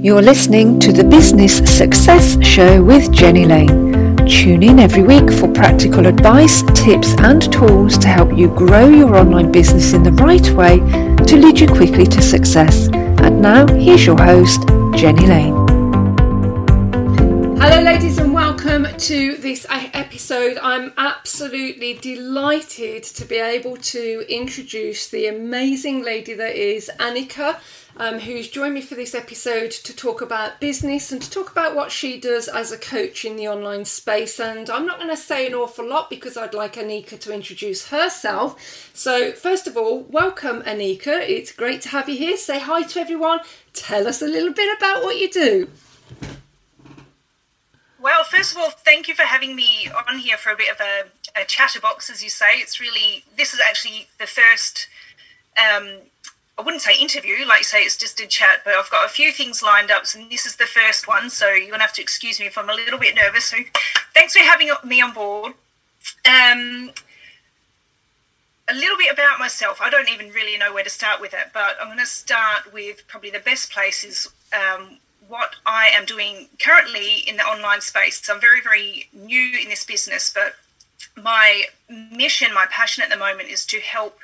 You're listening to the Business Success Show with Jenny Lane. Tune in every week for practical advice, tips, and tools to help you grow your online business in the right way to lead you quickly to success. And now, here's your host, Jenny Lane. Hello, ladies, to this episode. I'm absolutely delighted to be able to introduce the amazing lady that is Annika um, who's joined me for this episode to talk about business and to talk about what she does as a coach in the online space. And I'm not going to say an awful lot because I'd like Anika to introduce herself. So, first of all, welcome, Anika. It's great to have you here. Say hi to everyone. Tell us a little bit about what you do. Well, first of all, thank you for having me on here for a bit of a, a chatterbox, as you say. It's really, this is actually the first um, I wouldn't say interview, like you say, it's just a chat, but I've got a few things lined up, and this is the first one, so you're gonna have to excuse me if I'm a little bit nervous. So, thanks for having me on board. Um, a little bit about myself. I don't even really know where to start with it, but I'm going to start with probably the best places. Um, what I am doing currently in the online space. So I'm very, very new in this business, but my mission, my passion at the moment is to help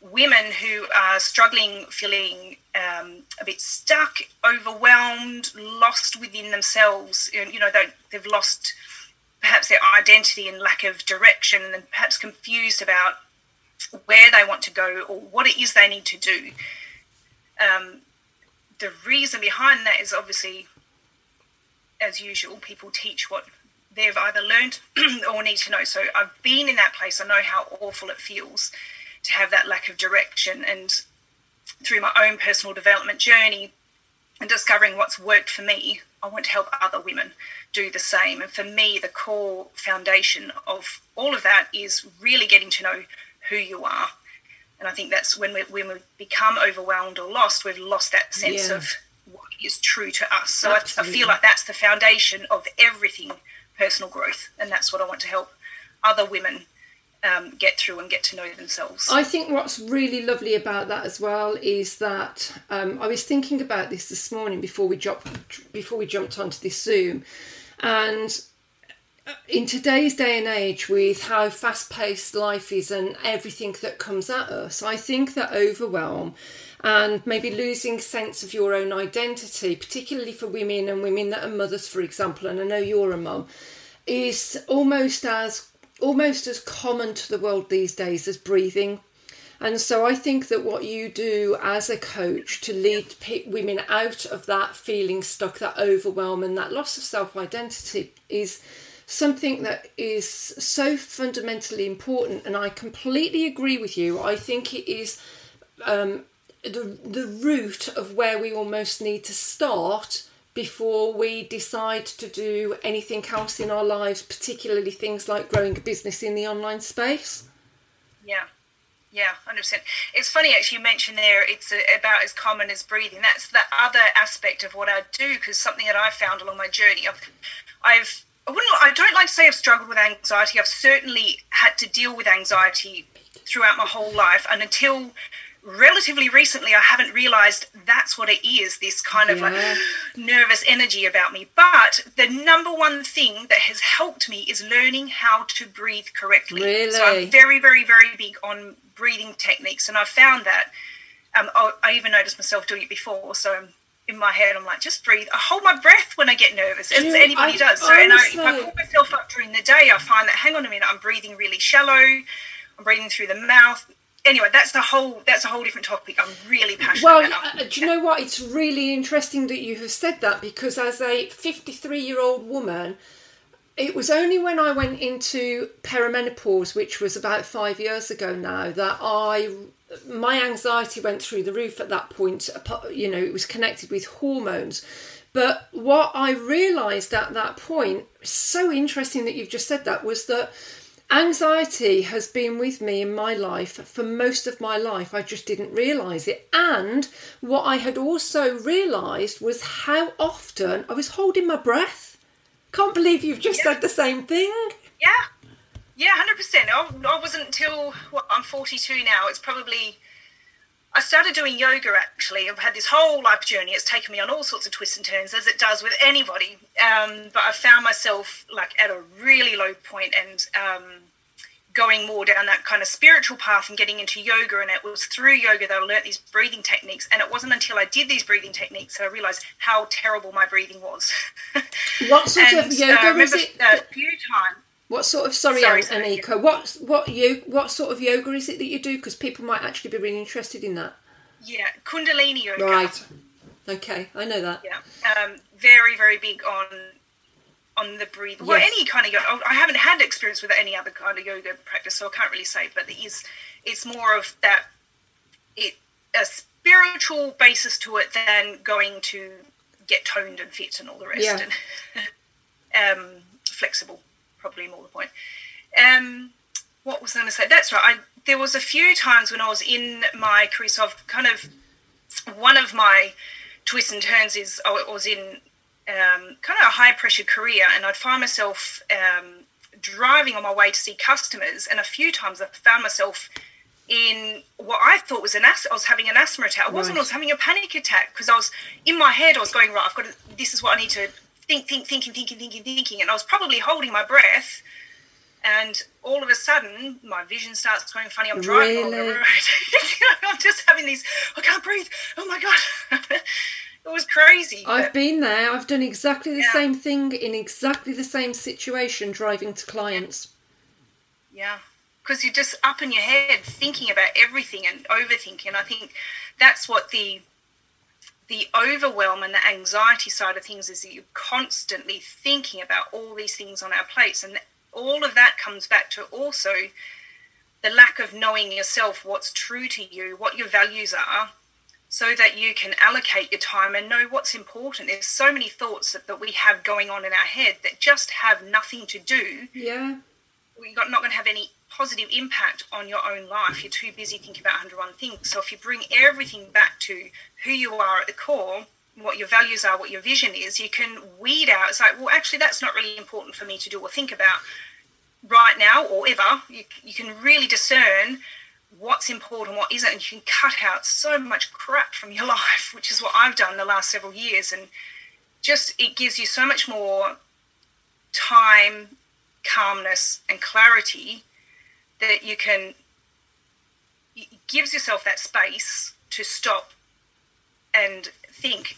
women who are struggling, feeling um, a bit stuck, overwhelmed, lost within themselves. You know, they've lost perhaps their identity and lack of direction, and perhaps confused about where they want to go or what it is they need to do. Um, the reason behind that is obviously, as usual, people teach what they've either learned or need to know. So I've been in that place. I know how awful it feels to have that lack of direction. And through my own personal development journey and discovering what's worked for me, I want to help other women do the same. And for me, the core foundation of all of that is really getting to know who you are. And I think that's when we, when we become overwhelmed or lost, we've lost that sense yeah. of what is true to us. So I, I feel like that's the foundation of everything personal growth. And that's what I want to help other women um, get through and get to know themselves. I think what's really lovely about that as well is that um, I was thinking about this this morning before we jumped before we jumped onto this Zoom, and in today's day and age, with how fast paced life is and everything that comes at us, I think that overwhelm and maybe losing sense of your own identity, particularly for women and women that are mothers, for example, and I know you're a mum, is almost as almost as common to the world these days as breathing. And so I think that what you do as a coach to lead women out of that feeling stuck, that overwhelm, and that loss of self identity is something that is so fundamentally important. And I completely agree with you. I think it is um, the, the root of where we almost need to start before we decide to do anything else in our lives, particularly things like growing a business in the online space? Yeah. Yeah, hundred percent. It's funny actually. You mentioned there it's about as common as breathing. That's the other aspect of what I do because something that I found along my journey. I've, I've I wouldn't. I don't like to say I've struggled with anxiety. I've certainly had to deal with anxiety throughout my whole life, and until relatively recently i haven't realized that's what it is this kind yeah. of like nervous energy about me but the number one thing that has helped me is learning how to breathe correctly really? so i'm very very very big on breathing techniques and i've found that um, I, even noticed myself doing it before so I'm, in my head i'm like just breathe i hold my breath when i get nervous as anybody I, does so and I, if i pull myself up during the day i find that hang on a minute i'm breathing really shallow i'm breathing through the mouth anyway, that's the whole that's a whole different topic. I'm really passionate. Well, about. Uh, do you know what? It's really interesting that you have said that because as a 53 year old woman, it was only when I went into perimenopause, which was about five years ago now, that I my anxiety went through the roof at that point. You know, it was connected with hormones. But what I realised at that point, so interesting that you've just said that, was that anxiety has been with me in my life for most of my life. I just didn't realise it. And what I had also realised was how often I was holding my breath. Can't believe you've just yeah. said the same thing. Yeah. Yeah, 100%. I, I wasn't until, what, I'm 42 now. It's probably I started doing yoga actually. I've had this whole life journey. It's taken me on all sorts of twists and turns, as it does with anybody. Um, but I found myself like at a really low point and um, going more down that kind of spiritual path and getting into yoga. And it was through yoga that I learnt these breathing techniques. And it wasn't until I did these breathing techniques that I realised how terrible my breathing was. What sort and, of yoga uh, is it? A few times. What sort of sorry, sorry Anika? What what you what sort of yoga is it that you do? Because people might actually be really interested in that. Yeah, Kundalini yoga. Right. Okay, I know that. Yeah, um, very very big on on the breathing. Yes. Well, any kind of yoga. Oh, I haven't had experience with any other kind of yoga practice, so I can't really say. But it is it's more of that it a spiritual basis to it than going to get toned and fit and all the rest. Yeah. And, um, flexible probably more the point. Um, what was I going to say? That's right. I, there was a few times when I was in my career, so I've kind of one of my twists and turns is I was in um, kind of a high pressure career, and I'd find myself um, driving on my way to see customers, and a few times I found myself in what I thought was an asthma. I was having an asthma attack. I wasn't. Right. I was having a panic attack because I was in my head. I was going right. I've got to. This is what I need to think, think, thinking, thinking, thinking, thinking, and I was probably holding my breath. And all of a sudden, my vision starts going funny. I'm driving really? along the road. I'm just having these. I can't breathe. Oh my god, it was crazy. I've been there. I've done exactly the yeah. same thing in exactly the same situation, driving to clients. Yeah, because you're just up in your head thinking about everything and overthinking. I think that's what the the overwhelm and the anxiety side of things is that you're constantly thinking about all these things on our plates. And all of that comes back to also the lack of knowing yourself, what's true to you, what your values are, so that you can allocate your time and know what's important. There's so many thoughts that, that we have going on in our head that just have nothing to do. Yeah. We're not going to have any positive impact on your own life. You're too busy thinking about 101 things. So if you bring everything back to who you are at the core, what your values are, what your vision is, you can weed out. It's like, well, actually, that's not really important for me to do or think about right now or ever. You, you can really discern what's important, what isn't, and you can cut out so much crap from your life, which is what I've done the last several years. And just it gives you so much more time, calmness, and clarity that you can it gives yourself that space to stop and think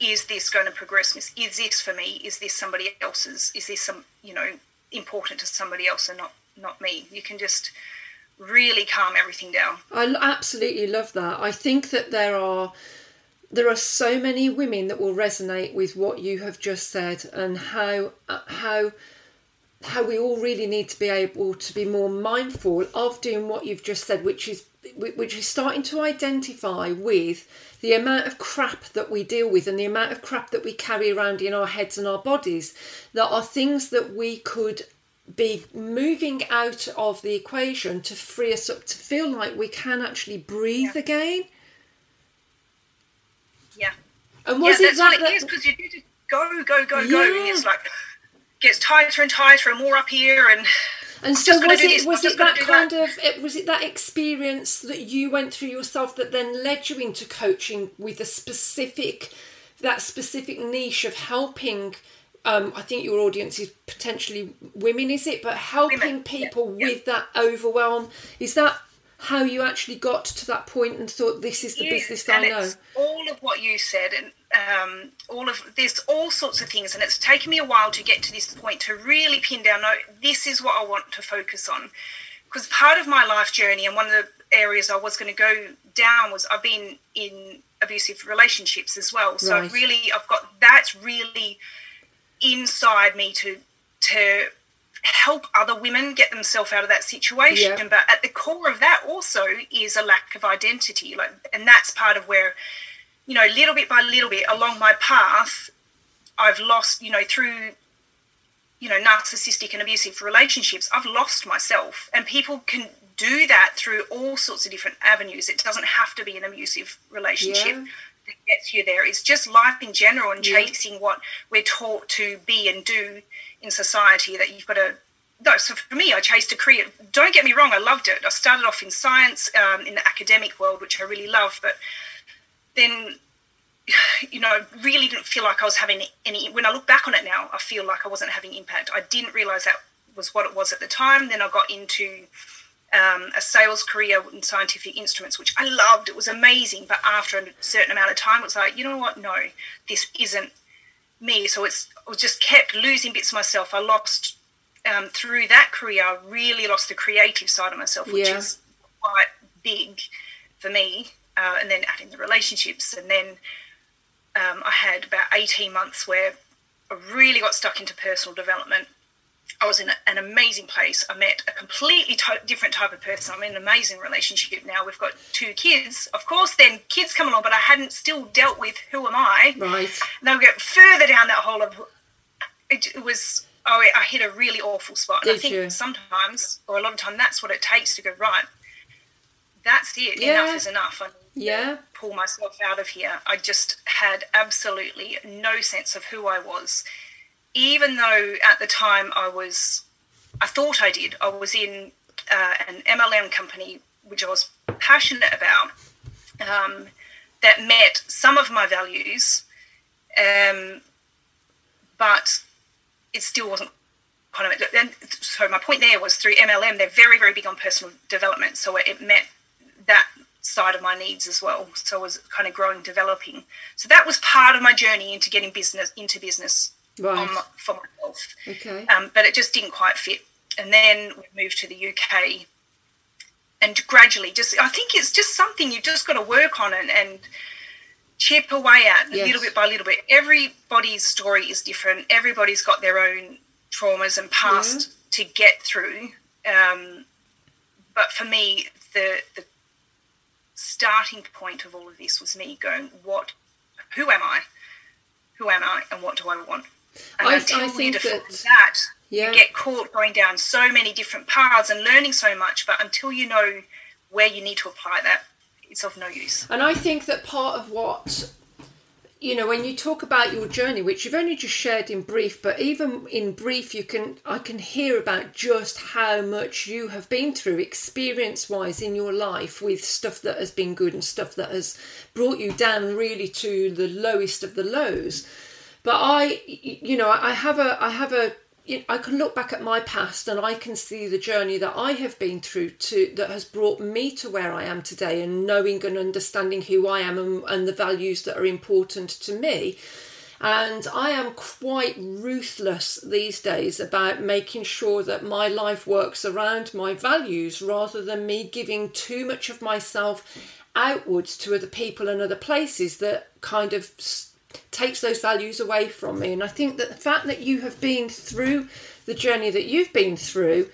is this going to progress is this for me? Is this somebody else's? Is this some you know important to somebody else and not not me? You can just really calm everything down i absolutely love that i think that there are there are so many women that will resonate with what you have just said and how uh, how how we all really need to be able to be more mindful of doing what you've just said, which is which is starting to identify with the amount of crap that we deal with and the amount of crap that we carry around in our heads and our bodies. There are things that we could be moving out of the equation to free us up to feel like we can actually breathe yeah. again. Yeah. And was yeah, it that's that, what it is because you do just go, go, go, yeah. go, and it's like gets tighter and tighter and more up here and and so was it was it that kind that. of it, was it that experience that you went through yourself that then led you into coaching with a specific that specific niche of helping um, I think your audience is potentially women, is it? But helping women. people yeah. with that overwhelm is that how you actually got to that point and thought this is the yes, business I know. all of what you said, and um, all of there's all sorts of things, and it's taken me a while to get to this point to really pin down. No, this is what I want to focus on, because part of my life journey and one of the areas I was going to go down was I've been in abusive relationships as well. So right. really, I've got that's really inside me to to help other women get themselves out of that situation. Yeah. But at the core of that also is a lack of identity. Like, and that's part of where, you know, little bit by little bit along my path, I've lost, you know, through you know narcissistic and abusive relationships i've lost myself and people can do that through all sorts of different avenues it doesn't have to be an abusive relationship yeah. That gets you there it's just life in general and yeah. chasing what we're taught to be and do in society that you've got to no, so for me, I chased a career. Don't get me wrong, I loved it. I started off in science, um, in the academic world, which I really love, but then you know, really didn't feel like I was having any. When I look back on it now, I feel like I wasn't having impact. I didn't realize that was what it was at the time. Then I got into um, a sales career in scientific instruments, which I loved. It was amazing. But after a certain amount of time, it was like, you know what? No, this isn't me. So it's I was just kept losing bits of myself. I lost um, through that career. I really lost the creative side of myself, which yeah. is quite big for me. Uh, and then adding the relationships, and then um, I had about 18 months where I really got stuck into personal development. I was in an amazing place. I met a completely different type of person. I'm in an amazing relationship now. We've got two kids. Of course, then kids come along, but I hadn't still dealt with who am I. Right. And they'll get further down that hole of it, it was. Oh, I hit a really awful spot. And Did I think you? sometimes, or a lot of time, that's what it takes to go right. That's it. Yeah. Enough is enough. I yeah pull myself out of here i just had absolutely no sense of who i was even though at the time i was i thought i did i was in uh, an mlm company which i was passionate about um, that met some of my values um, but it still wasn't kind of and so my point there was through mlm they're very very big on personal development so it met that side of my needs as well. So I was kind of growing, developing. So that was part of my journey into getting business into business right. for myself. Okay. Um, but it just didn't quite fit. And then we moved to the UK, and gradually, just I think it's just something you've just got to work on and, and chip away at yes. little bit by little bit. Everybody's story is different. Everybody's got their own traumas and past yeah. to get through. Um, but for me, the the starting point of all of this was me going, what, who am I? Who am I and what do I want? And I, until I we define that, that, yeah. you get caught going down so many different paths and learning so much, but until you know where you need to apply that, it's of no use. And I think that part of what you know when you talk about your journey which you've only just shared in brief but even in brief you can i can hear about just how much you have been through experience wise in your life with stuff that has been good and stuff that has brought you down really to the lowest of the lows but i you know i have a i have a I can look back at my past and I can see the journey that I have been through to that has brought me to where I am today and knowing and understanding who I am and, and the values that are important to me. And I am quite ruthless these days about making sure that my life works around my values rather than me giving too much of myself outwards to other people and other places that kind of takes those values away from me. And I think that the fact that you have been through the journey that you've been through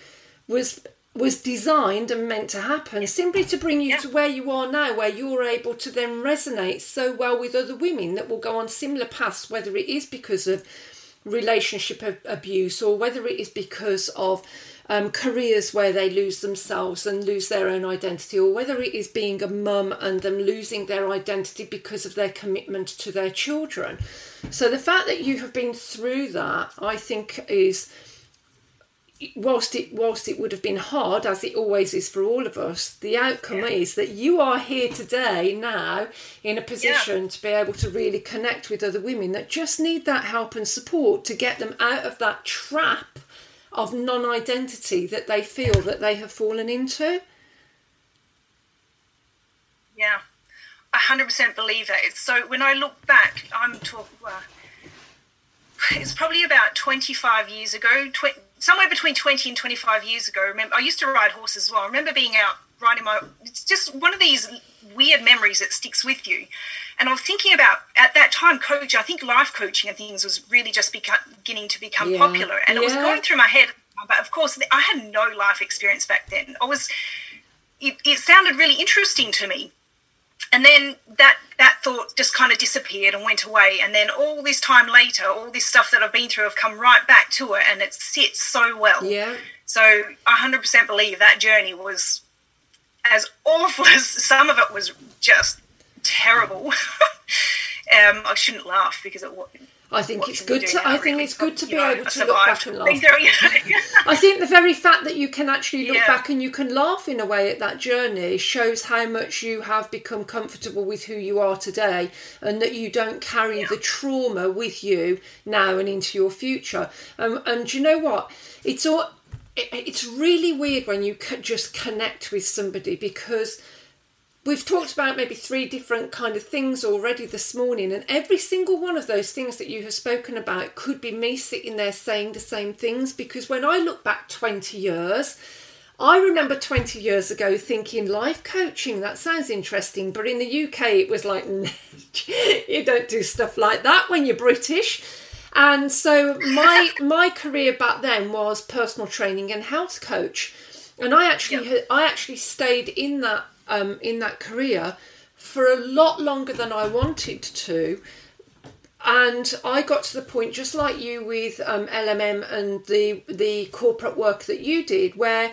was was designed and meant to happen simply to bring you yeah. to where you are now where you're able to then resonate so well with other women that will go on similar paths whether it is because of relationship abuse or whether it is because of um, careers where they lose themselves and lose their own identity, or whether it is being a mum and them losing their identity because of their commitment to their children. So the fact that you have been through that, I think, is whilst it whilst it would have been hard as it always is for all of us the outcome yeah. is that you are here today now in a position yeah. to be able to really connect with other women that just need that help and support to get them out of that trap of non identity that they feel that they have fallen into. Yeah, I 100% believe that. So when I look back, I'm talking, well, it's probably about 25 years ago, somewhere between 20 and 25 years ago. Remember, I used to ride horses as well. I remember being out riding my, it's just one of these weird memories that sticks with you. And I was thinking about at that time, coach. I think life coaching and things was really just beginning to become yeah. popular, and yeah. it was going through my head. But of course, I had no life experience back then. I was. It, it sounded really interesting to me, and then that that thought just kind of disappeared and went away. And then all this time later, all this stuff that I've been through have come right back to it and it sits so well. Yeah. So I 100% believe that journey was as awful as some of it was just terrible. um, I shouldn't laugh because it. I think it's good to. I think it's good to be able to look back and laugh. I think the very fact that you can actually look Yeah. back and you can laugh in a way at that journey shows how much you have become comfortable with who you are today and that you don't carry the trauma with you now and into your future. Um, and you know what? It's all. It, it's really weird when you just connect with somebody because we've talked about maybe three different kind of things already this morning and every single one of those things that you have spoken about could be me sitting there saying the same things because when i look back 20 years i remember 20 years ago thinking life coaching that sounds interesting but in the uk it was like you don't do stuff like that when you're british and so my my career back then was personal training and health coach and I actually had, I actually stayed in that um, in that career for a lot longer than I wanted to. And I got to the point, just like you with um, MLM and the the corporate work that you did, where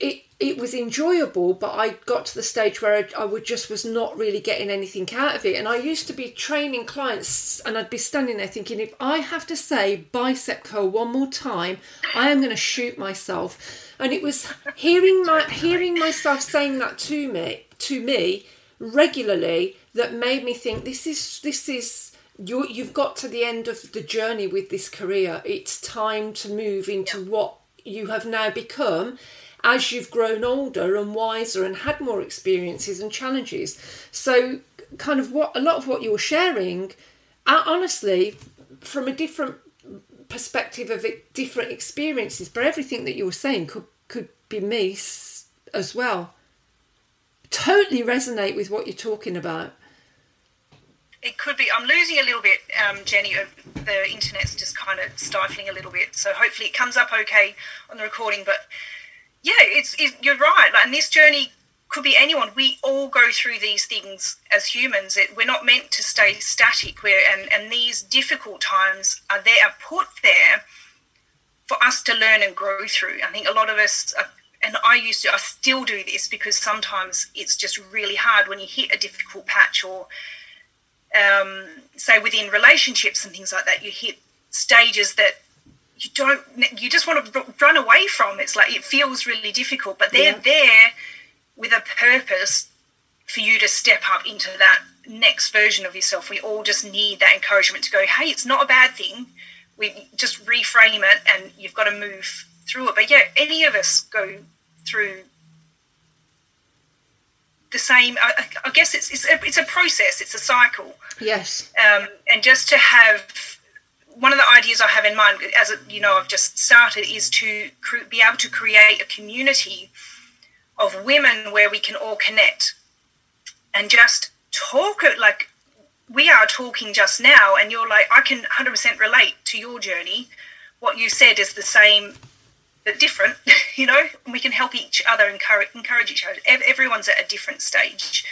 it it was enjoyable, but I got to the stage where I, I would just was not really getting anything out of it. And I used to be training clients, and I'd be standing there thinking, if I have to say bicep curl one more time, I am going to shoot myself. And it was hearing my hearing myself saying that to me to me regularly that made me think this is this is you you've got to the end of the journey with this career. It's time to move into what you have now become as you've grown older and wiser and had more experiences and challenges. So, kind of what a lot of what you're sharing, uh, honestly, from a different perspective of it, different experiences, but everything that you were saying could could be me as well. Totally resonate with what you're talking about. It could be. I'm losing a little bit, um, Jenny. The internet's just kind of stifling a little bit. So hopefully it comes up okay on the recording. But yeah, it's, you're right. Like, and this journey could be anyone. We all go through these things as humans. It, we're not meant to stay static. We're and and these difficult times are there are put there for us to learn and grow through. I think a lot of us. Are, and I used to, I still do this because sometimes it's just really hard when you hit a difficult patch or um, say within relationships and things like that, you hit stages that you don't, you just want to run away from. It's like it feels really difficult, but they're Yeah. there with a purpose for you to step up into that next version of yourself. We all just need that encouragement to go, hey, it's not a bad thing. We just reframe it and you've got to move through it. But yeah, any of us go through the same. I, I- guess it's it's a, it's a process. It's a cycle Yes. um, and just to have one of the ideas I have in mind, as you know, I've just started, is to cre- be able to create a community of women where we can all connect and just talk like we are talking just now, and you're like, I can 100% relate to your journey. What you said is the same but different, you know, and we can help each other, encourage, encourage each other. Everyone's at a different stage.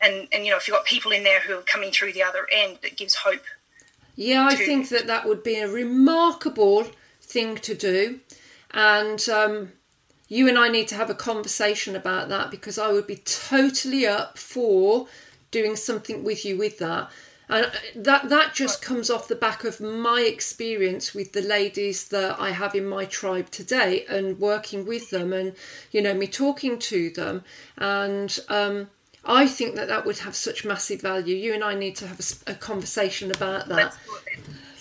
And, and, you know, if you've got people in there who are coming through the other end, that gives hope. Yeah, I to- think that that would be a remarkable thing to do. And um, you and I need to have a conversation about that because I would be totally up for doing something with you with that. And uh, that that just comes off the back of my experience with the ladies that I have in my tribe today and working with them and you know me talking to them and um, I think that that would have such massive value. You and I need to have a conversation about that.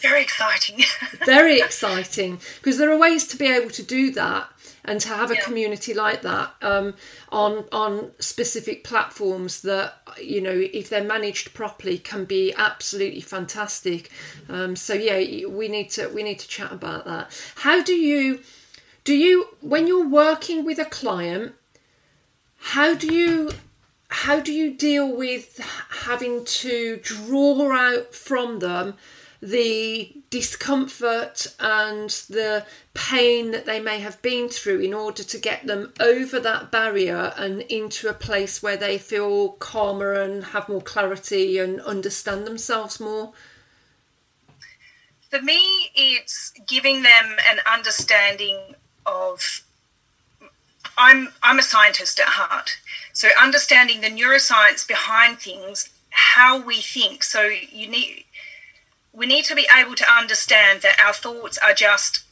Very exciting. Very exciting because there are ways to be able to do that and to have a Yeah. community like that um, on on specific platforms that you know if they're managed properly can be absolutely fantastic. Um, so yeah, we need to we need to chat about that. How do you do you when you're working with a client? How do you how do you deal with having to draw out from them the discomfort and the pain that they may have been through in order to get them over that barrier and into a place where they feel calmer and have more clarity and understand themselves more? For me, it's giving them an understanding of. I'm I'm a scientist at heart, so understanding the neuroscience behind things, how we think. So you need we need to be able to understand that our thoughts are just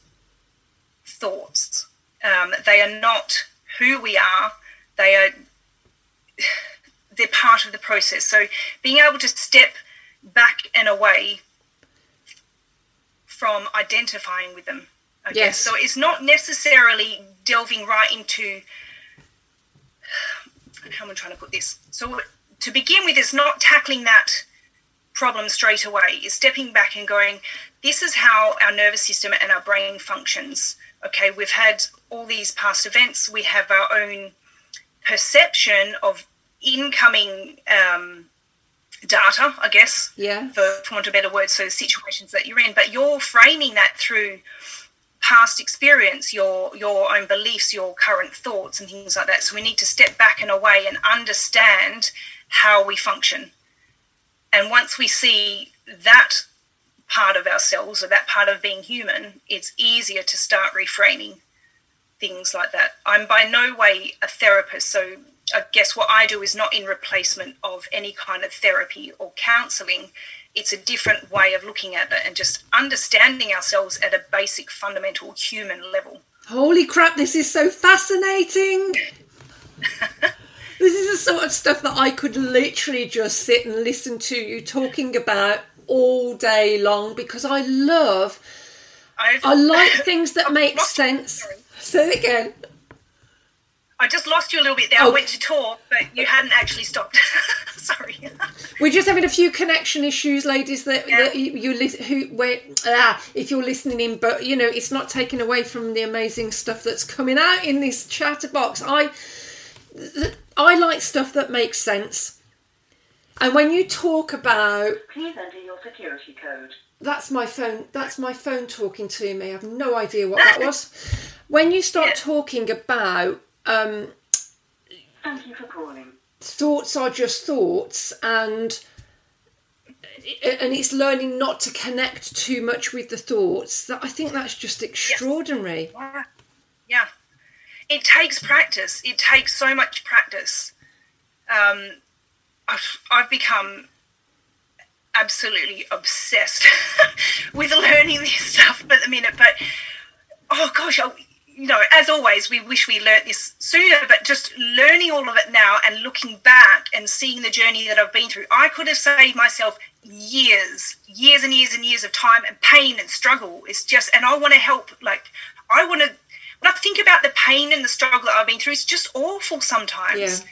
thoughts. Um, they are not who we are. They are they're part of the process. So being able to step back and away from identifying with them. I yes. Guess. So it's not necessarily delving right into how am I trying to put this? So to begin with, it's not tackling that problem straight away is stepping back and going, this is how our nervous system and our brain functions. Okay, we've had all these past events, we have our own perception of incoming um, data, I guess, yeah, for, for want of a better word, so situations that you're in, but you're framing that through past experience, your your own beliefs, your current thoughts, and things like that. So we need to step back and away and understand how we function. And once we see that part of ourselves or that part of being human, it's easier to start reframing things like that. I'm by no way a therapist, so I guess what I do is not in replacement of any kind of therapy or counseling. It's a different way of looking at it and just understanding ourselves at a basic, fundamental human level. Holy crap, this is so fascinating! This is the sort of stuff that I could literally just sit and listen to you talking about all day long because I love. I've, I like things that make sense. Sorry. Say it again. I just lost you a little bit there. Oh. I went to talk, but you hadn't actually stopped. Sorry. We're just having a few connection issues, ladies. That, yeah. that you, you who where ah, if you're listening in, but you know it's not taken away from the amazing stuff that's coming out in this chatterbox. I I like stuff that makes sense. And when you talk about please enter your security code. That's my phone. That's my phone talking to me. I have no idea what that was. When you start yeah. talking about um, thank you for calling. Thoughts are just thoughts, and and it's learning not to connect too much with the thoughts. That I think that's just extraordinary. Yes. Yeah it takes practice. It takes so much practice. Um, I've, I've become absolutely obsessed with learning this stuff at the minute. But oh gosh, I, you know, as always, we wish we learnt this sooner. But just learning all of it now and looking back and seeing the journey that I've been through, I could have saved myself years, years and years and years of time and pain and struggle. It's just, and I want to help. Like, I want to when I think about the pain and the struggle that I've been through, it's just awful sometimes. Yeah.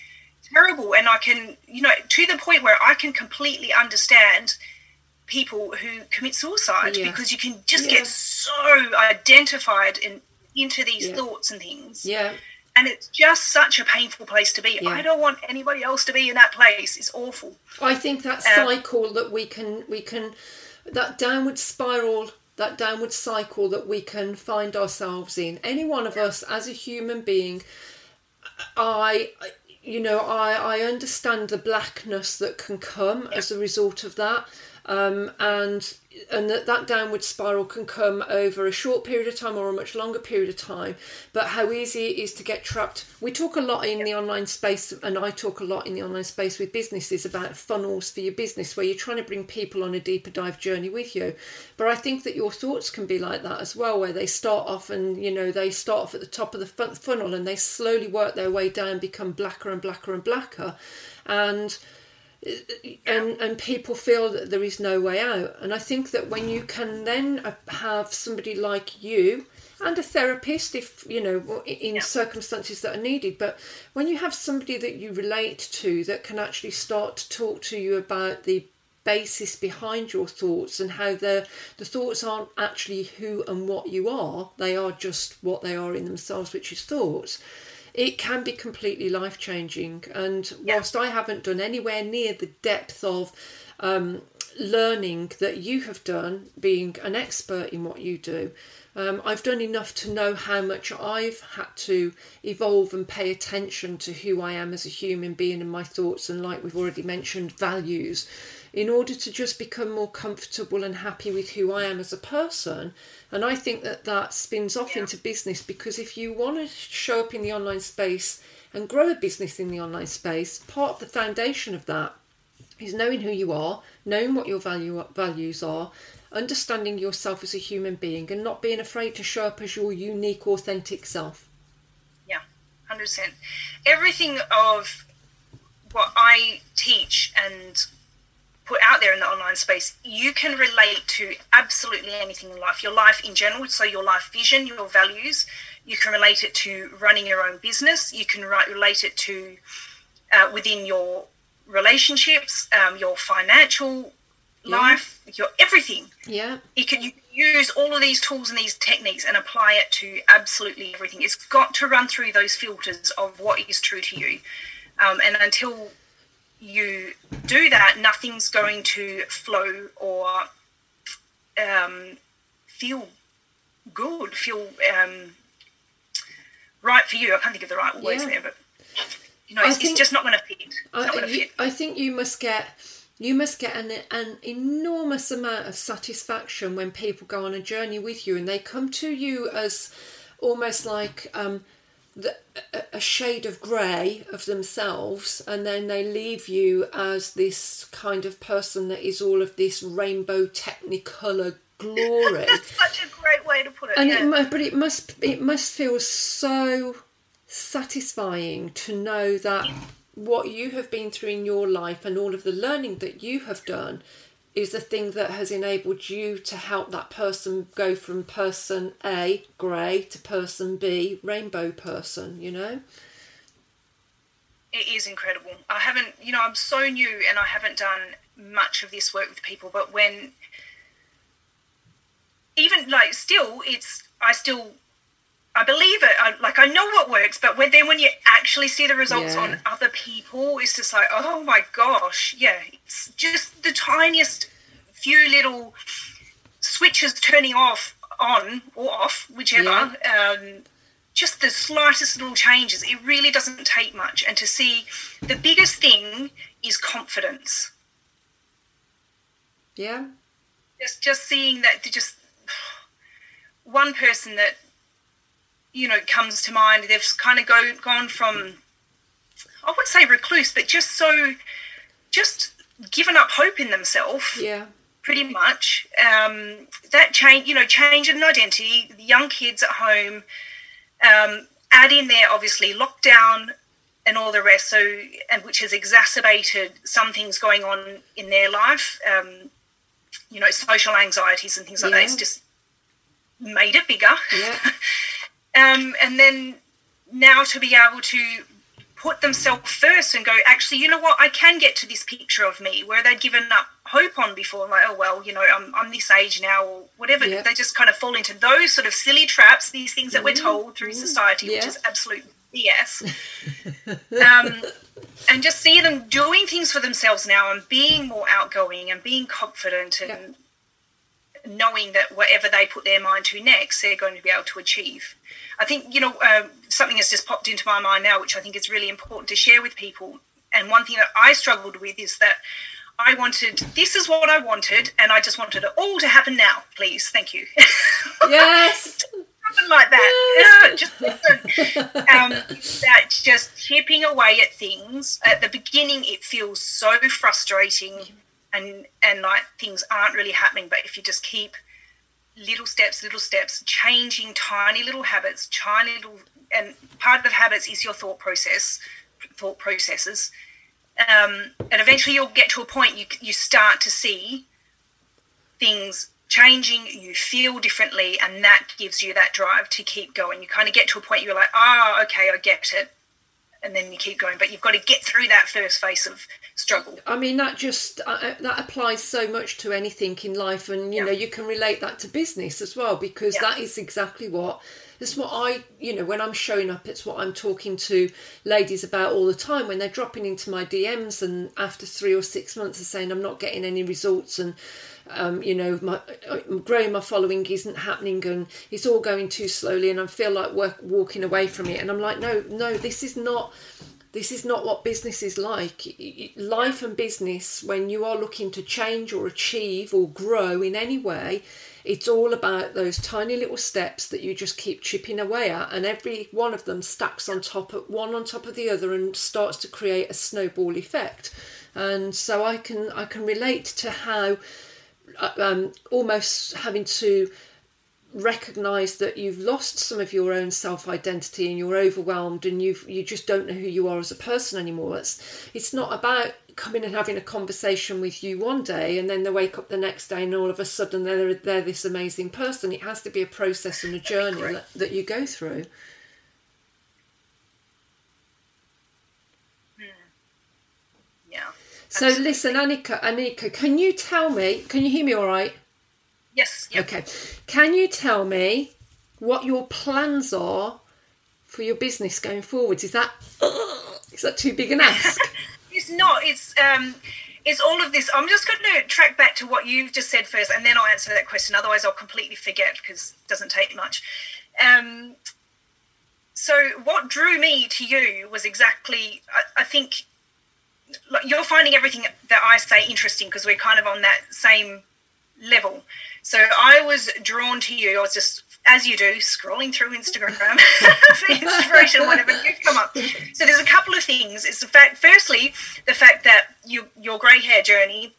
Terrible. And I can, you know, to the point where I can completely understand people who commit suicide yeah. because you can just yeah. get so identified in, into these yeah. thoughts and things. Yeah. And it's just such a painful place to be. I don't want anybody else to be in that place. It's awful. I think that um, cycle that we can we can that downward spiral that downward cycle that we can find ourselves in. Any one of us as a human being, I you know, I, I understand the blackness that can come as a result of that. Um, and and that, that downward spiral can come over a short period of time or a much longer period of time. But how easy it is to get trapped. We talk a lot in the online space and i talk a lot in the online space with businesses about funnels for your business where you're trying to bring people on a deeper dive journey with you. But i think that your thoughts can be like that as well where they start off and you know they start off at the top of the funnel and they slowly work their way down become blacker and blacker and blacker. And and and people feel that there is no way out and i think that when you can then have somebody like you and a therapist if you know in yeah. circumstances that are needed but when you have somebody that you relate to that can actually start to talk to you about the basis behind your thoughts and how the the thoughts aren't actually who and what you are they are just what they are in themselves which is thoughts it can be completely life changing. And whilst I haven't done anywhere near the depth of um, learning that you have done, being an expert in what you do, um, I've done enough to know how much I've had to evolve and pay attention to who I am as a human being and my thoughts, and like we've already mentioned, values, in order to just become more comfortable and happy with who I am as a person. And I think that that spins off Yeah. into business because if you want to show up in the online space and grow a business in the online space, part of the foundation of that is knowing who you are, knowing what your value values are, understanding yourself as a human being, and not being afraid to show up as your unique, authentic self. Yeah, hundred percent. Everything of what I teach and put out there in the online space, you can relate to absolutely anything in life. Your life in general, so your life vision, your values. You can relate it to running your own business. You can relate it to uh, within your relationships, um, your financial Yeah. life, your everything Yeah, you can you can use all of these tools and these techniques and apply it to absolutely everything. It's got to run through those filters of what is true to you, um, and until you do that, nothing's going to flow or um, feel good, feel um, right for you. I can't think of the right words Yeah. there, but you know, it's, think- it's just not going to fit. I, you, fit. I think you must get you must get an, an enormous amount of satisfaction when people go on a journey with you and they come to you as almost like um, the, a, shade of grey of themselves and then they leave you as this kind of person that is all of this rainbow technicolor glory That's such a great way to put it. and yeah. it but it must it must feel so satisfying to know that what you have been through in your life and all of the learning that you have done is the thing that has enabled you to help that person go from person A grey to person B rainbow person you know it is incredible. I haven't, you know, I'm so new and I haven't done much of this work with people, but when even like still, it's I still I believe it. I, like I know what works, but when then when you actually see the results Yeah. on other people, it's just like, oh my gosh, yeah, it's just the tiniest few little switches turning off, on or off, whichever. Um, just the slightest little changes. It really doesn't take much. And to see the biggest thing is confidence. yeah Just just seeing that just one person that you know comes to mind. They've kind of go gone from I wouldn't say recluse, but just so just given up hope in themselves. yeah pretty much. Um, that change, you know, change in identity, the young kids at home, um, add in there obviously lockdown and all the rest. So, and which has exacerbated some things going on in their life. Um, you know, social anxieties and things like that. It's just made it bigger. yeah um, and then now to be able to put themselves first and go, actually, you know what, I can get to this picture of me where they'd given up hope on before, like, oh, well, you know, I'm, I'm this age now or whatever. Yeah. They just kind of fall into those sort of silly traps, these things that we're told through society, which is absolute BS. um, and just see them doing things for themselves now and being more outgoing and being confident and knowing that whatever they put their mind to next, they're going to be able to achieve. I think, you know, um, something has just popped into my mind now, which I think is really important to share with people. And one thing that I struggled with is that I wanted, this is what I wanted, and I just wanted it all to happen now, please. Thank you. yes Something like that. Yeah, just. Um, that just chipping away at things. At the beginning, it feels so frustrating, and and like things aren't really happening. But if you just keep little steps, little steps, changing tiny little habits, tiny little, and part of habits is your thought process, thought processes. Um, and eventually, you'll get to a point you you start to see things changing, you feel differently, and that gives you that drive to keep going. You kind of get to a point you're like, ah, okay, I get it. And then you keep going, but you've got to get through that first phase of struggle. I mean that just uh, that applies so much to anything in life, and you Yeah. know you can relate that to business as well because Yeah. that is exactly what That's what I, you know, when I'm showing up, it's what I'm talking to ladies about all the time when they're dropping into my DMs and after three or six months are saying I'm not getting any results and um, you know, my growing my following isn't happening and it's all going too slowly and I feel like work, walking away from it. And I'm like, no, no, this is not this is not what business is like. Life and business, when you are looking to change or achieve or grow in any way, it's all about those tiny little steps that you just keep chipping away at, and every one of them stacks on top of one on top of the other and starts to create a snowball effect. And so I can I can relate to how uh, um, almost having to recognize that you've lost some of your own self identity and you're overwhelmed and you you just don't know who you are as a person anymore. It's it's not about coming and having a conversation with you one day and then they wake up the next day and all of a sudden they're they're this amazing person. It has to be a process and a journey that, that you go through hmm. yeah so listen Anika Anika can you tell me can you hear me all right Yes. Yep. Okay. Can you tell me what your plans are for your business going forwards? Is that uh, is that too big an ask? it's not. It's um, it's all of this. I'm just going to track back to what you've just said first, and then I'll answer that question. Otherwise, I'll completely forget because it doesn't take much. Um, so what drew me to you was exactly, I, I think, you're finding everything that I say interesting because we're kind of on that same level. So I was drawn to you. I was just, as you do, scrolling through Instagram for inspiration, whatever you come up. So there's a couple of things. It's the fact, firstly, the fact that you, your grey hair journey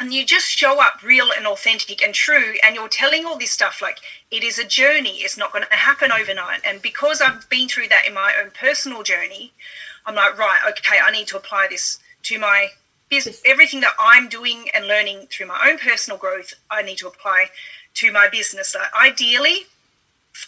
and you just show up real and authentic and true and you're telling all this stuff like it is a journey it's not going to happen overnight and because i've been through that in my own personal journey i'm like right okay i need to apply this to my business, everything that I'm doing and learning through my own personal growth, I need to apply to my business. So ideally,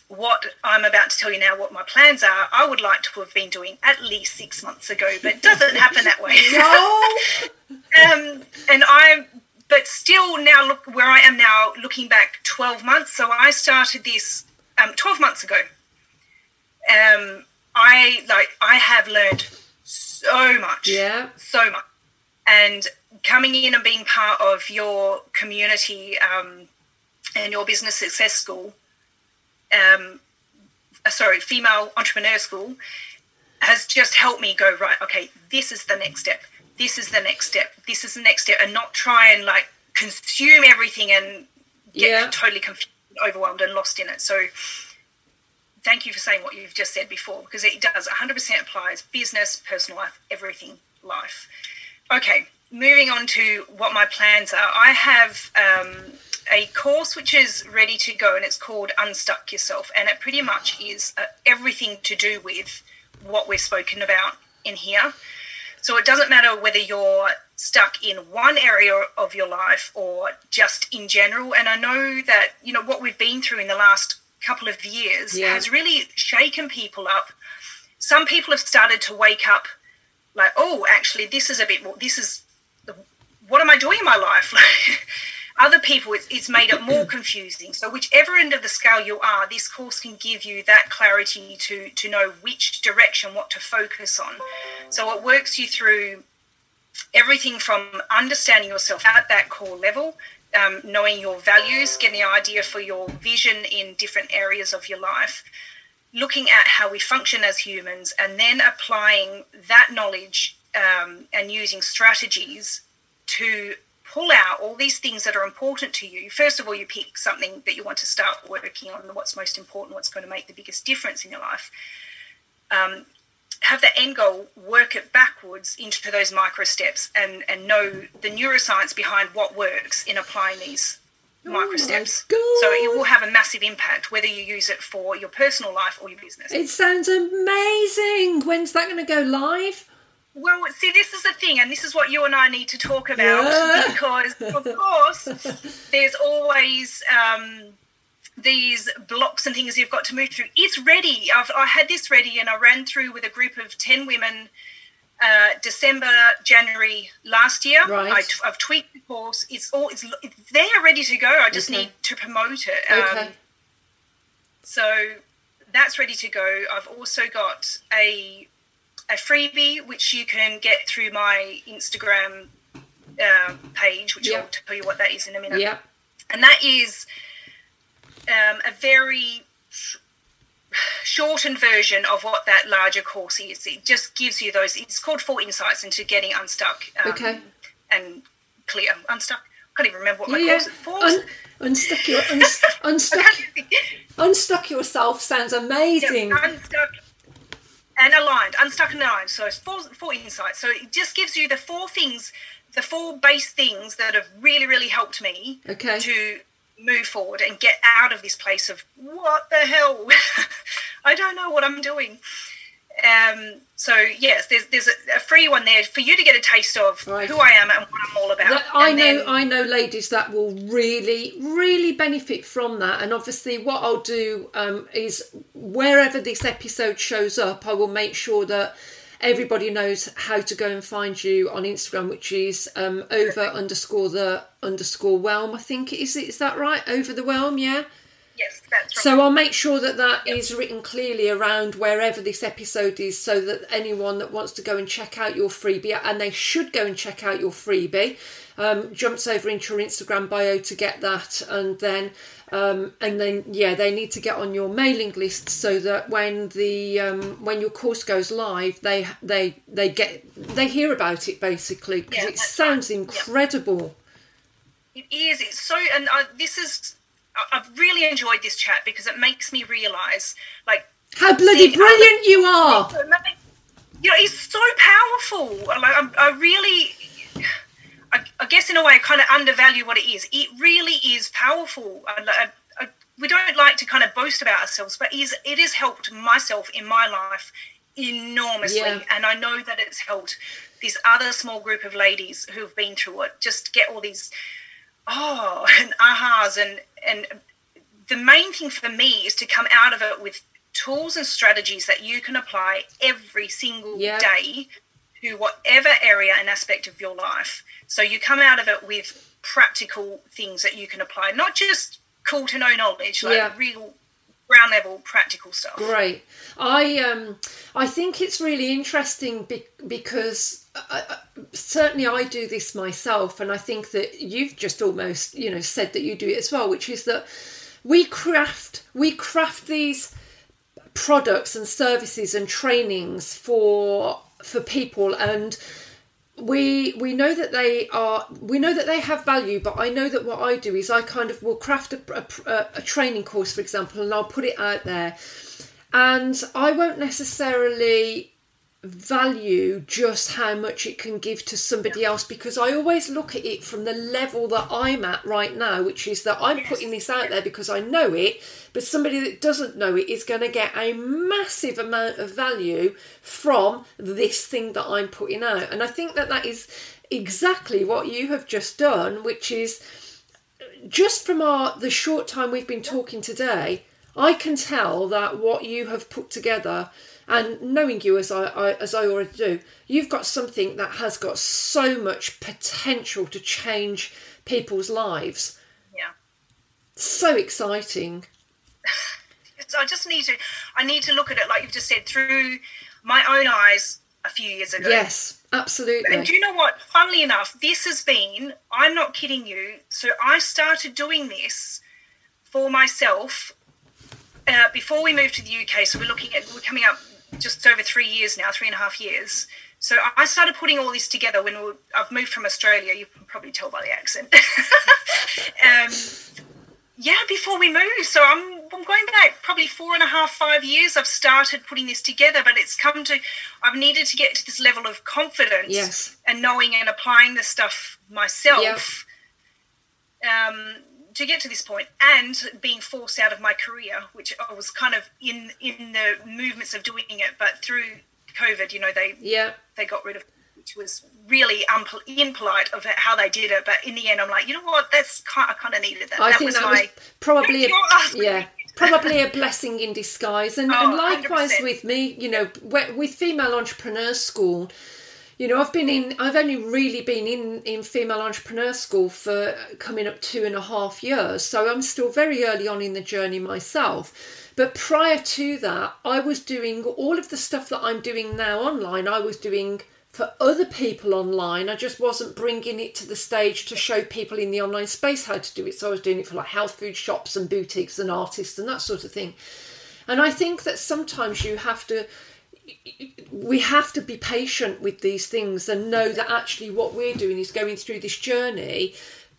what I'm about to tell you now, what my plans are, I would like to have been doing at least six months ago, but it doesn't happen that way. No. um, and I'm, but still now look where I am now, looking back 12 months. So I started this um, 12 months ago. Um, I like I have learned so much. Yeah. So much and coming in and being part of your community um, and your business success school, um, uh, sorry, female entrepreneur school, has just helped me go right. Okay, this is the next step. This is the next step. This is the next step, and not try and like consume everything and get yeah. totally confused, overwhelmed, and lost in it. So. Thank you for saying what you've just said before because it does 100% applies business, personal life, everything life. Okay, moving on to what my plans are. I have um, a course which is ready to go, and it's called Unstuck Yourself, and it pretty much is uh, everything to do with what we've spoken about in here. So it doesn't matter whether you're stuck in one area of your life or just in general. And I know that, you know, what we've been through in the last couple of years yeah. has really shaken people up. Some people have started to wake up like, oh, actually, this is a bit more, this is, what am I doing in my life? Other people, it's, it's made it more confusing. So, whichever end of the scale you are, this course can give you that clarity to, to know which direction, what to focus on. So, it works you through everything from understanding yourself at that core level, um, knowing your values, getting the idea for your vision in different areas of your life, looking at how we function as humans and then applying that knowledge um, and using strategies to pull out all these things that are important to you. First of all, you pick something that you want to start working on, what's most important, what's going to make the biggest difference in your life. Um, have the end goal, work it backwards into those micro steps and, and know the neuroscience behind what works in applying these micro steps. Oh so it will have a massive impact whether you use it for your personal life or your business. It sounds amazing. When's that going to go live? Well, see, this is the thing, and this is what you and I need to talk about yeah. because, of course, there's always um, these blocks and things you've got to move through. It's ready. I've, I had this ready, and I ran through with a group of 10 women uh, December, January last year. Right. I, have tweaked the course. It's all it's, they're ready to go. I just okay. need to promote it. Um, okay. So that's ready to go. I've also got a a freebie which you can get through my Instagram uh, page, which Yep. I'll tell you what that is in a minute. Yeah. And that is um, a very sh- shortened version of what that larger course is. It just gives you those. It's called Four Insights into Getting Unstuck. Um, Okay. And clear. Unstuck. I can't even remember what my Yeah. course is. Four. Un- unstuck your uns- unstuck unstuck yourself sounds amazing. Yeah, unstuck and aligned, unstuck and aligned. So it's four, four insights. So it just gives you the four things, the four base things that have really, really helped me Okay. to move forward and get out of this place of what the hell? I don't know what I'm doing. Um, so yes, there's there's a, a free one there for you to get a taste of Right. who I am and what I'm all about. That- I know, then- I know, ladies that will really, really benefit from that. And obviously, what I'll do um, is wherever this episode shows up, I will make sure that everybody knows how to go and find you on Instagram, which is um, over underscore the underscore whelm. I think is is. Is that right? Over the whelm, yeah. yes, that's right. So I'll make sure that that is written clearly around wherever this episode is, so that anyone that wants to go and check out your freebie, and they should go and check out your freebie, um, jumps over into your Instagram bio to get that, and then. Um, and then, yeah, they need to get on your mailing list so that when the um, when your course goes live, they they they get they hear about it basically because Yeah, it sounds incredible. It is. It's so, and uh, this is. I- I've really enjoyed this chat because it makes me realise, like, How bloody See, brilliant you are! you know, it's so powerful. Like, I, I really, I, I guess in a way, I kind of undervalue what it is. It really is powerful. I, I, I, we don't like to kind of boast about ourselves, but it, is, it has helped myself in my life enormously, Yeah. and I know that it's helped this other small group of ladies who've been through it. Just get all these oh and ahas and and the main thing for me is to come out of it with tools and strategies that you can apply every single Yeah. day to whatever area and aspect of your life so you come out of it with practical things that you can apply not just cool to know knowledge like Yeah. real ground level practical stuff Great. I um I think it's really interesting be- because I, I, certainly I do this myself, and I think that you've just almost you know said that you do it as well, which is that we craft we craft these products and services and trainings for for people and we we know that they are we know that they have value but i know that what i do is i kind of will craft a, a, a training course for example and i'll put it out there. And i won't necessarily value just how much it can give to somebody else because I always look at it from the level that I'm at right now, which is that I'm putting this out there because I know it, but somebody that doesn't know it is going to get a massive amount of value from this thing that I'm putting out. And I think that that is exactly what you have just done, which is just from our the short time we've been talking today, I can tell that what you have put together, and knowing you as I, I as I already do, you've got something that has got so much potential to change people's lives. yeah So exciting. So I just need to I need to look at it like you've just said through my own eyes a few years ago. Yes, absolutely. And do you know what? Funnily enough, this has been, I'm not kidding you. So I started doing this for myself uh, before we moved to the UK. So we're looking at, we're coming up just over three years now, three and a half years. So I started putting all this together when we I've moved from Australia. You can probably tell by the accent. um, yeah, before we moved. So I'm, I'm going back probably four and a half, five years. I've started putting this together, but it's come to, I've needed to get to this level of confidence Yes. and knowing and applying the stuff myself um, to get to this point and being forced out of my career, which I was kind of in, in the movements of doing it, but through COVID, you know, they, yeah. they got rid of which was really unpol- impolite of how they did it. But in the end, I'm like, you know what? That's kind. I kind of needed that. I that think was that my. was probably a, yeah probably a blessing in disguise and, Oh, and likewise 100%. with me you know with female entrepreneurs school You know, I've been in. I've only really been in in female entrepreneur school for coming up two and a half years, so I'm still very early on in the journey myself. But prior to that, I was doing all of the stuff that I'm doing now online. I was doing for other people online. I just wasn't bringing it to the stage to show people in the online space how to do it. So I was doing it for like health food shops and boutiques and artists and that sort of thing. And I think that sometimes you have to we have to be patient with these things and know that actually what we're doing is going through this journey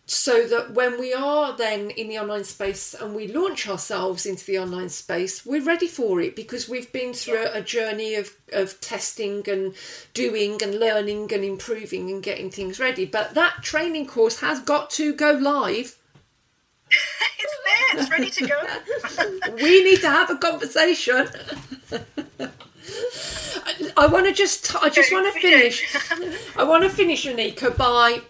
so that when we are then in the online space and we launch ourselves into the online space, we're ready for it because we've been through a journey of, of testing and doing and learning and improving and getting things ready. But that training course has got to go live. it's there, it's ready to go. we need to have a conversation. I, I want to just, I just want to finish. I want to finish, Anika, by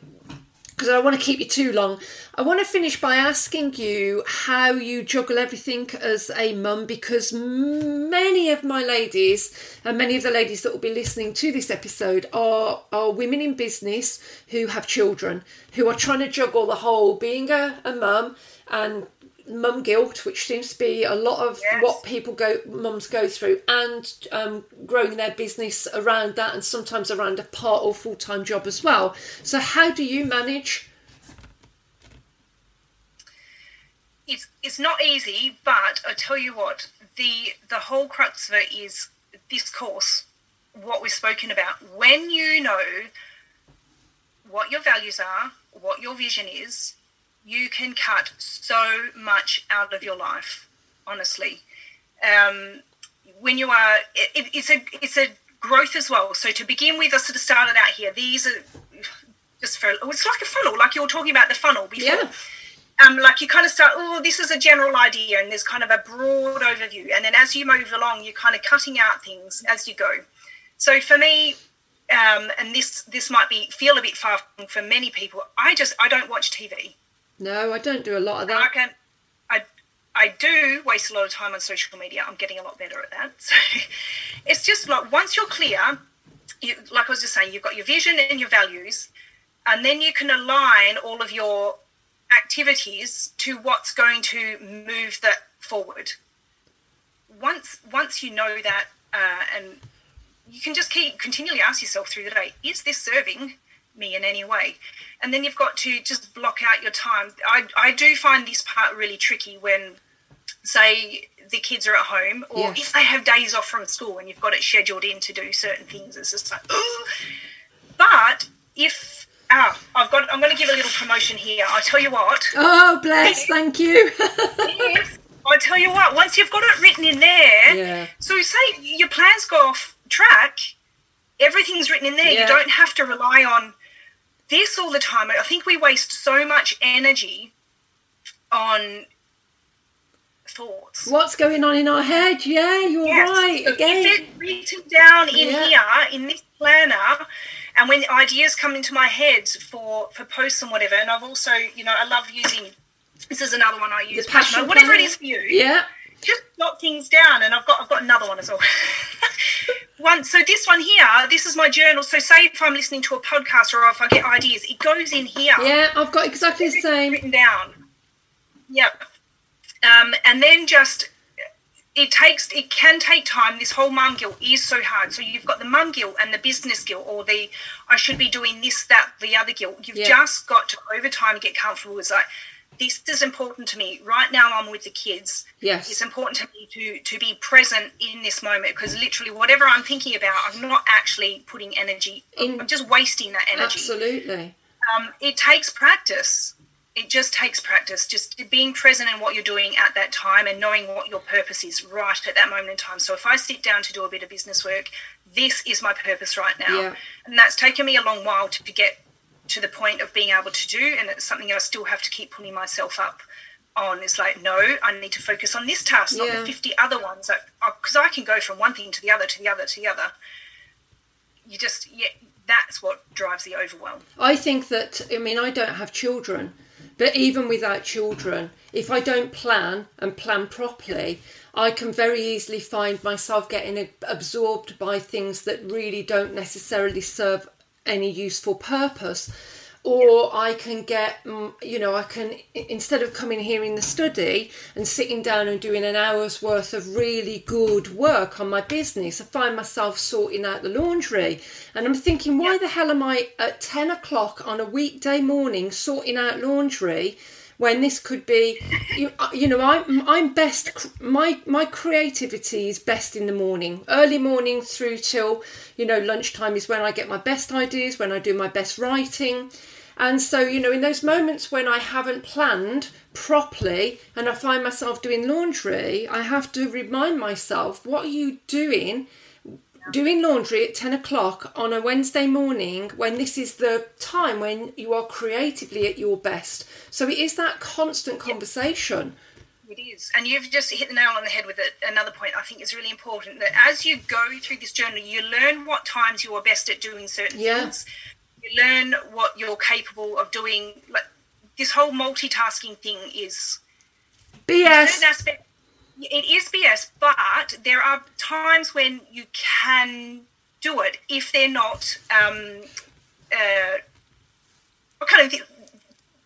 because I don't want to keep you too long. I want to finish by asking you how you juggle everything as a mum because many of my ladies and many of the ladies that will be listening to this episode are, are women in business who have children who are trying to juggle the whole being a, a mum and mum guilt, which seems to be a lot of Yes. what people go mums go through, and um, growing their business around that, and sometimes around a part or full time job as well. So, how do you manage? it's it's not easy, but I tell you what, the the whole crux of it is this course, what we've spoken about. When you know what your values are, what your vision is, you can cut so much out of your life. Honestly, um, when you are, it, it- it's a it's a growth as well. So to begin with, I sort of started out here. These are just for it's like a funnel, like you were talking about the funnel before Yeah. um, like you kind of start, oh, this is a general idea, and there's kind of a broad overview. And then as you move along, you're kind of cutting out things as you go. So for me, um, and this this might be feel a bit far for many people. I just I don't watch TV. No, I don't do a lot of that. I can, I I do waste a lot of time on social media. I'm getting a lot better at that. So it's just like once you're clear, you, like I was just saying, you've got your vision and your values, and then you can align all of your activities to what's going to move that forward. Once once you know that, uh, and you can just keep continually ask yourself through the day: Is this serving me in any way? And then you've got to just block out your time. I I do find this part really tricky when, say, the kids are at home, or Yes. if they have days off from school and you've got it scheduled in to do certain things. It's just like, oh. But if ah, I've got, I'm going to give a little promotion here. I tell you what. Oh, bless, thank you. Yes. I tell you what, once you've got it written in there, Yeah. so say your plans go off track, everything's written in there. Yeah. You don't have to rely on this all the time. I think we waste so much energy on thoughts. What's going on in our head? Yeah, you're Yes. right. Again. If it's written down in Yeah. here, in this planner, and when ideas come into my head for for posts and whatever, and I've also, you know, I love using. This is another one I use. The passion whatever it is for you Yeah. Just jot things down and I've got I've got another one as well. one so this one here, this is my journal. So say if I'm listening to a podcast or if I get ideas, it goes in here. Yeah, I've got exactly the same. written down. Yep. Um, and then just it takes it can take time. This whole mum guilt is so hard. So you've got the mum guilt and the business guilt, or the I should be doing this, that, the other guilt. You've Yeah. just got to over time get comfortable with like this is important to me. Right now I'm with the kids Yes. it's important to me to to be present in this moment because literally whatever I'm thinking about, I'm not actually putting energy. In- I'm just wasting that energy. Absolutely. Um, it takes practice. It just takes practice. Just being present in what you're doing at that time and knowing what your purpose is right at that moment in time. So if I sit down to do a bit of business work, this is my purpose right now, Yeah. and that's taken me a long while to get to the point of being able to do, and it's something that I still have to keep pulling myself up on. It's like, no, I need to focus on this task, not the 50 other ones. Because I can go from one thing to the other, to the other, to the other. You just, yeah, that's what drives the overwhelm. I think that, I mean, I don't have children, but even without children, if I don't plan and plan properly, I can very easily find myself getting absorbed by things that really don't necessarily serve any useful purpose or I can get, mm, you know, I can instead of coming here in the study and sitting down and doing an hour's worth of really good work on my business, I find myself sorting out the laundry, and I'm thinking, why the hell am I at ten o'clock on a weekday morning sorting out laundry? When this could be you, uh, you know I'm, I'm best my my creativity is best in the morning early morning through till you know lunchtime is when i get my best ideas when i do my best writing and so, you know, in those moments when I haven't planned properly and I find myself doing laundry, I have to remind myself, what are you doing? Doing laundry at 10 o'clock on a Wednesday morning when this is the time when you are creatively at your best. So it is that constant conversation. It is. And you've just hit the nail on the head with it. Another point I think is really important that as you go through this journey, you learn what times you are best at doing certain Yeah. things you learn what you're capable of doing. Like this whole multitasking thing is BS. It is BS, but there are times when you can do it if they're not um, uh, what kind of th-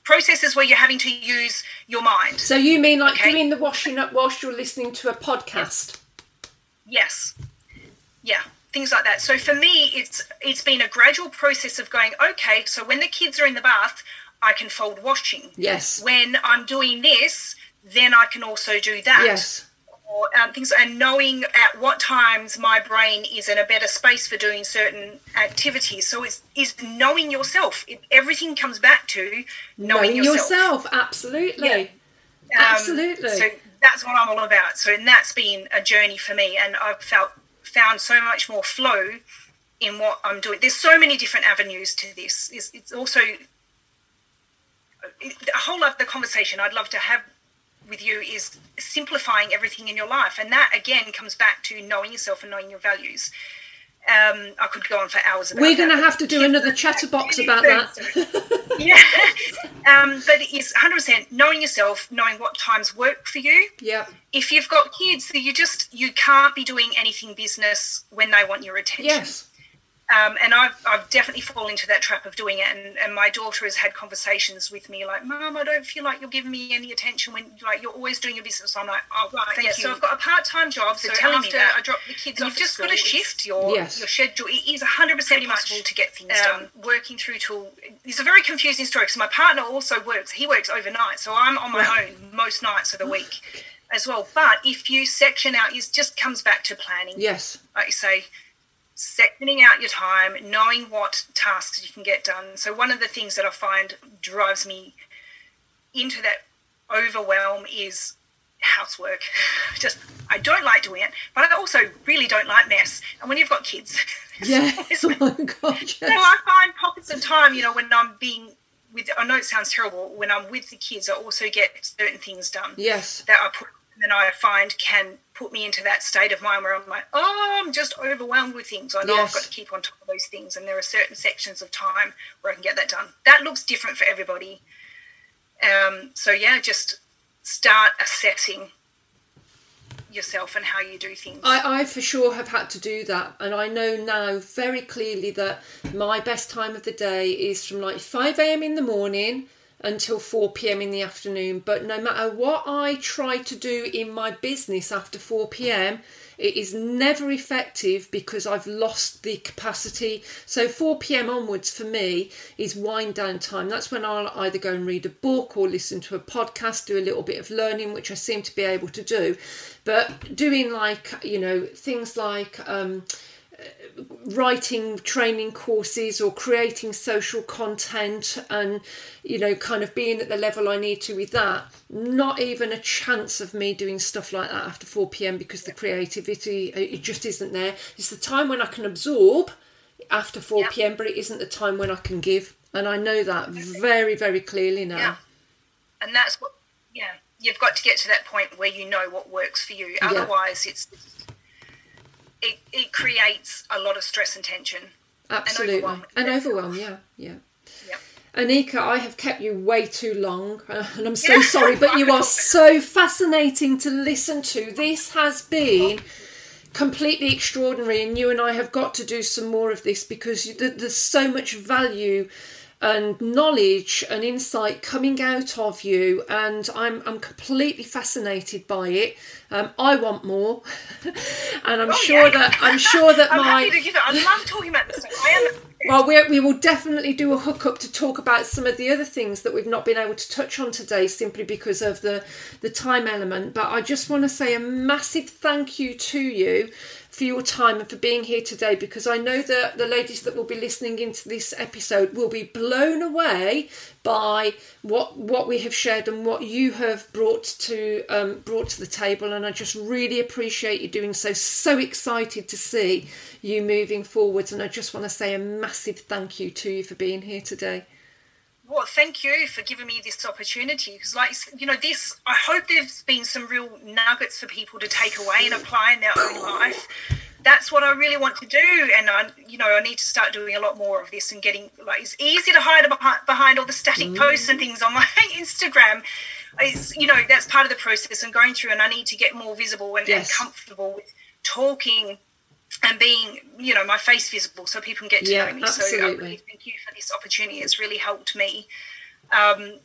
processes where you're having to use your mind. So you mean like Okay. doing the washing up whilst you're listening to a podcast? Yes. Yeah, things like that. So for me, it's it's been a gradual process of going. Okay, so when the kids are in the bath, I can fold washing. Yes. When I'm doing this, then I can also do that. Yes. Or um, things and knowing at what times my brain is in a better space for doing certain activities. So it's is knowing yourself. It, everything comes back to knowing, Knowing yourself, absolutely. Yeah. Um, Absolutely. So that's what I'm all about. So and that's been a journey for me, and I've felt found so much more flow in what I'm doing. There's so many different avenues to this. It's, it's also a whole other conversation I'd love to have with you is simplifying everything in your life, and that again comes back to knowing yourself and knowing your values. Um, I could go on for hours about We're going to have to do another chatterbox about that. yeah, um, but it's 100% knowing yourself, knowing what times work for you. yeah. If you've got kids, you just you can't be doing anything business when they want your attention. Yes. Um, and I've, I've definitely fallen into that trap of doing it. And, and my daughter has had conversations with me like, Mom, I don't feel like you're giving me any attention when like you're always doing your business. So I'm like, oh, right, Thank yeah. you So I've got a part time job. So for telling me after that. I drop the kids And off, you've just just got to shift your, Yes. your schedule. It is 100% Pretty possible much, to get things um, done. Working through till it's a very confusing story because my partner also works. He works overnight. So I'm on my own most nights of the week as well. But if you section out, it just comes back to planning Yes. like you say, sectioning out your time, knowing what tasks you can get done. So one of the things that I find drives me into that overwhelm is housework. Just I don't like doing it, but I also really don't like mess. And when you've got kids, Yeah. oh my God. so I find pockets of time, you know, when I'm being with I know it sounds terrible, when I'm with the kids I also get certain things done Yes. that I put and I find can put me into that state of mind where I'm like, oh, I'm just overwhelmed with things. I know Yes. I've got to keep on top of those things, and there are certain sections of time where I can get that done. That looks different for everybody. Um, so yeah, just start assessing yourself and how you do things. I, I for sure have had to do that, and I know now very clearly that my best time of the day is from like 5 a.m. in the morning until 4 p.m. in the afternoon. But no matter what I try to do in my business after 4 p.m., it is never effective because I've lost the capacity. So 4 p.m. onwards for me is wind down time. That's when I'll either go and read a book or listen to a podcast, do a little bit of learning, which I seem to be able to do. But doing like, you know, things like um, writing training courses or creating social content and you know kind of being at the level I need to with that not even a chance of me doing stuff like that after 4 p.m. because the creativity it just isn't there it's the time when I can absorb after 4 Yeah. p.m. but it isn't the time when I can give and I know that very very clearly now Yeah. and that's what yeah you've got to get to that point where you know what works for you Yeah. otherwise it's it, it creates a lot of stress and tension Absolutely. overwhelm. And overwhelm, yeah, yeah. yeah Anika, I have kept you way too long, and I'm so sorry, but you are so fascinating to listen to. This has been completely extraordinary. And you and I have got to do some more of this because there's so much value and knowledge and insight coming out of you and I'm, I'm completely fascinated by it um, I want more and I'm oh, sure yeah. that I'm sure that I'm my happy to give it. I love talking about this well, we, we will definitely do a hookup to talk about some of the other things that we've not been able to touch on today simply because of the, the time element. But I just want to say a massive thank you to you for your time and for being here today because I know that the ladies that will be listening into this episode will be blown away by what what we have shared and what you have brought to um, brought to the table. And I just really appreciate you doing so so excited to see you moving forwards. And I just want to say a massive thank you to you for being here today well, thank you for giving me this opportunity because, like, you know, this, I hope there's been some real nuggets for people to take away and apply in their own life. That's what I really want to do. And I, you know, I need to start doing a lot more of this and getting, like, it's easy to hide behind all the static mm. posts and things on my Instagram. It's, you know, that's part of the process and going through, and I need to get more visible and, yes. and comfortable with talking and being, you know, my face visible so people can get to yeah, know me. Absolutely. So I really thank you for this opportunity. It's really helped me. Um,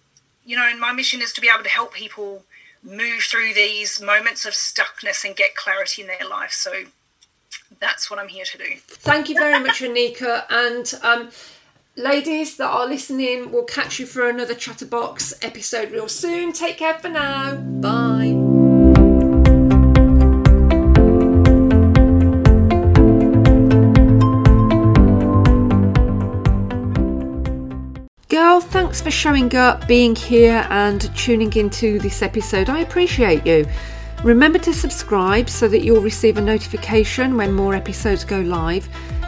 you know, and my mission is to be able to help people move through these moments of stuckness and get clarity in their life. So that's what I'm here to do. Thank you very much, Anika. And um, ladies that are listening, we'll catch you for another Chatterbox episode real soon. Take care for now. Bye. Girl, thanks for showing up, being here, and tuning into this episode. I appreciate you. Remember to subscribe so that you'll receive a notification when more episodes go live.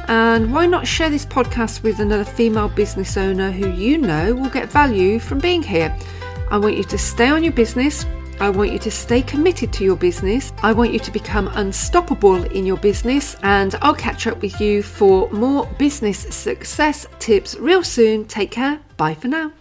And why not share this podcast with another female business owner who you know will get value from being here? I want you to stay on your business, I want you to stay committed to your business. I want you to become unstoppable in your business. And I'll catch up with you for more business success tips real soon. Take care. Bye for now.